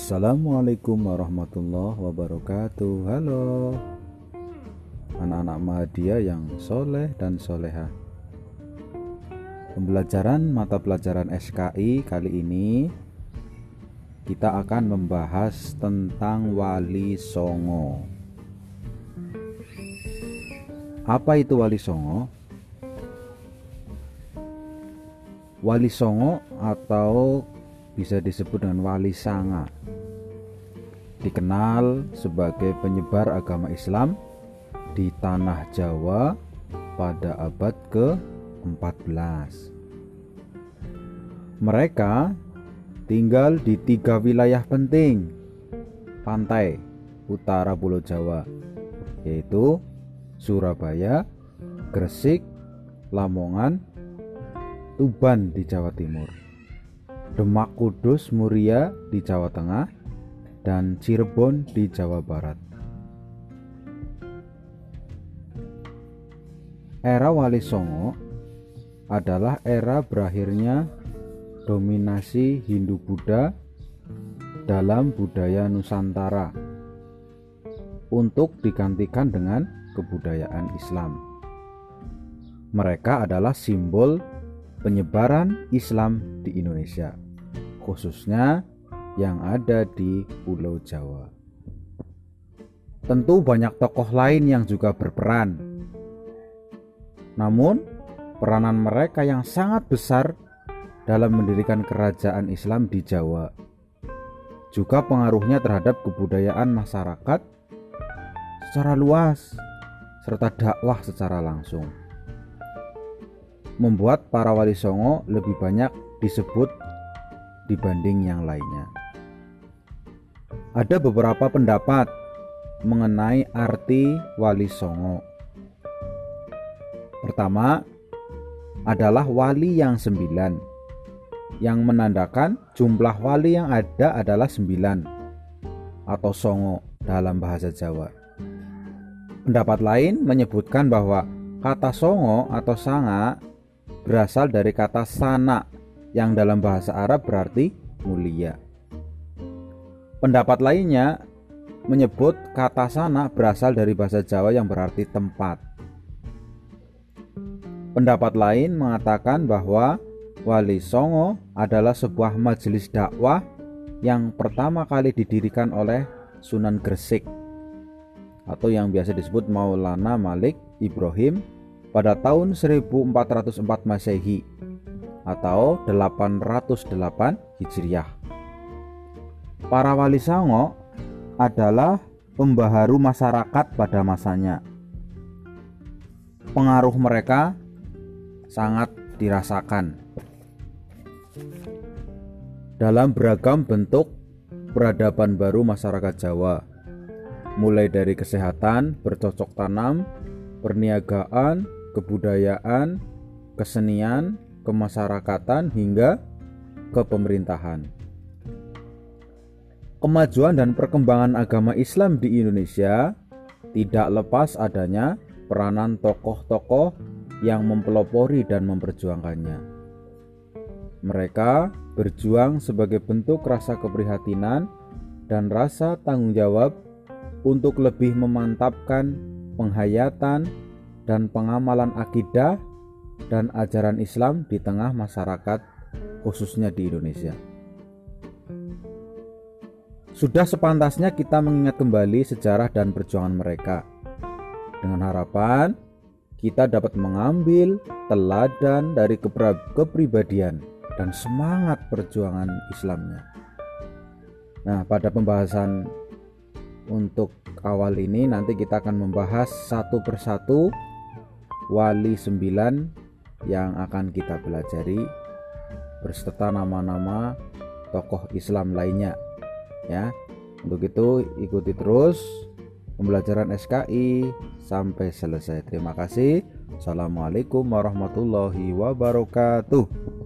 Assalamualaikum warahmatullahi wabarakatuh. Halo. Anak-anak Muhammadiyah yang soleh dan soleha. Pembelajaran mata pelajaran SKI kali ini Kita akan membahas tentang Wali Songo. Apa itu Wali Songo? Wali Songo atau bisa disebut dengan Wali Sanga. Dikenal sebagai penyebar agama Islam di tanah Jawa pada abad ke-14. Mereka tinggal di tiga wilayah penting. Pantai utara Pulau Jawa, yaitu Surabaya, Gresik, Lamongan, Tuban di Jawa Timur, Demak Kudus Muria di Jawa Tengah, dan Cirebon di Jawa Barat. Era Wali Songo adalah era berakhirnya dominasi Hindu-Buddha dalam budaya Nusantara untuk digantikan dengan kebudayaan Islam. Mereka adalah simbol penyebaran Islam di Indonesia, khususnya yang ada di Pulau Jawa. Tentu banyak tokoh lain yang juga berperan. Namun, peranan mereka yang sangat besar dalam mendirikan kerajaan Islam di Jawa juga pengaruhnya terhadap kebudayaan masyarakat secara luas serta dakwah secara langsung membuat para wali songo lebih banyak disebut dibanding yang lainnya. Ada beberapa pendapat mengenai arti wali songo. Pertama adalah wali yang sembilan, yang menandakan jumlah wali yang ada adalah sembilan atau songo dalam bahasa Jawa. Pendapat lain menyebutkan bahwa kata songo atau sanga berasal dari kata sana yang dalam bahasa Arab berarti mulia. Pendapat lainnya menyebut kata sana berasal dari bahasa Jawa yang berarti tempat. Pendapat lain mengatakan bahwa Wali Songo adalah sebuah majelis dakwah yang pertama kali didirikan oleh Sunan Gresik atau yang biasa disebut Maulana Malik Ibrahim pada tahun 1404 Masehi atau 808 Hijriah. Para wali songo adalah pembaharu masyarakat pada masanya. Pengaruh mereka sangat dirasakan dalam beragam bentuk peradaban baru masyarakat Jawa, mulai dari kesehatan, bercocok tanam, perniagaan, kebudayaan, kesenian, kemasyarakatan, hingga kepemerintahan. Kemajuan dan perkembangan agama Islam di Indonesia tidak lepas adanya peranan tokoh-tokoh yang mempelopori dan memperjuangkannya. Mereka berjuang sebagai bentuk rasa keprihatinan dan rasa tanggung jawab untuk lebih memantapkan penghayatan dan pengamalan akidah dan ajaran Islam di tengah masyarakat, khususnya di Indonesia. Sudah sepantasnya kita mengingat kembali sejarah dan perjuangan mereka. Dengan harapan kita dapat mengambil teladan dari kepribadian dan semangat perjuangan Islamnya. Nah, pada pembahasan untuk awal ini nanti kita akan membahas satu persatu wali sembilan yang akan kita pelajari berserta nama-nama tokoh Islam lainnya ya. Untuk itu ikuti terus pembelajaran SKI sampai selesai. Terima kasih. Assalamualaikum warahmatullahi wabarakatuh.